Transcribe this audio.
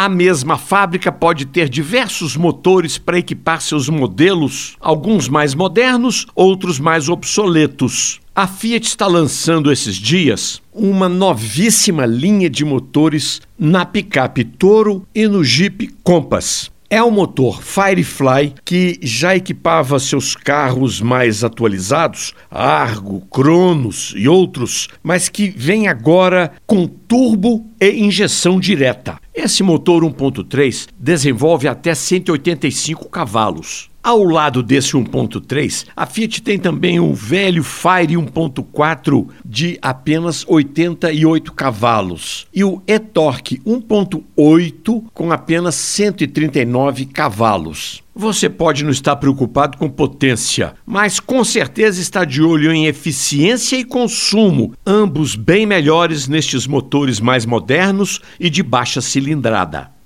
A mesma fábrica pode ter diversos motores para equipar seus modelos, alguns mais modernos, outros mais obsoletos. A Fiat está lançando esses dias uma novíssima linha de motores na picape Toro e no Jeep Compass. É o motor Firefly que já equipava seus carros mais atualizados, Argo, Cronos e outros, mas que vem agora com turbo e injeção direta. Esse motor 1.3 desenvolve até 185 cavalos. Ao lado desse 1.3, a Fiat tem também um velho Fire 1.4 de apenas 88 cavalos e o e-Torque 1.8 com apenas 139 cavalos. Você pode não estar preocupado com potência, mas com certeza está de olho em eficiência e consumo, ambos bem melhores nestes motores mais modernos e de baixa cilindrada.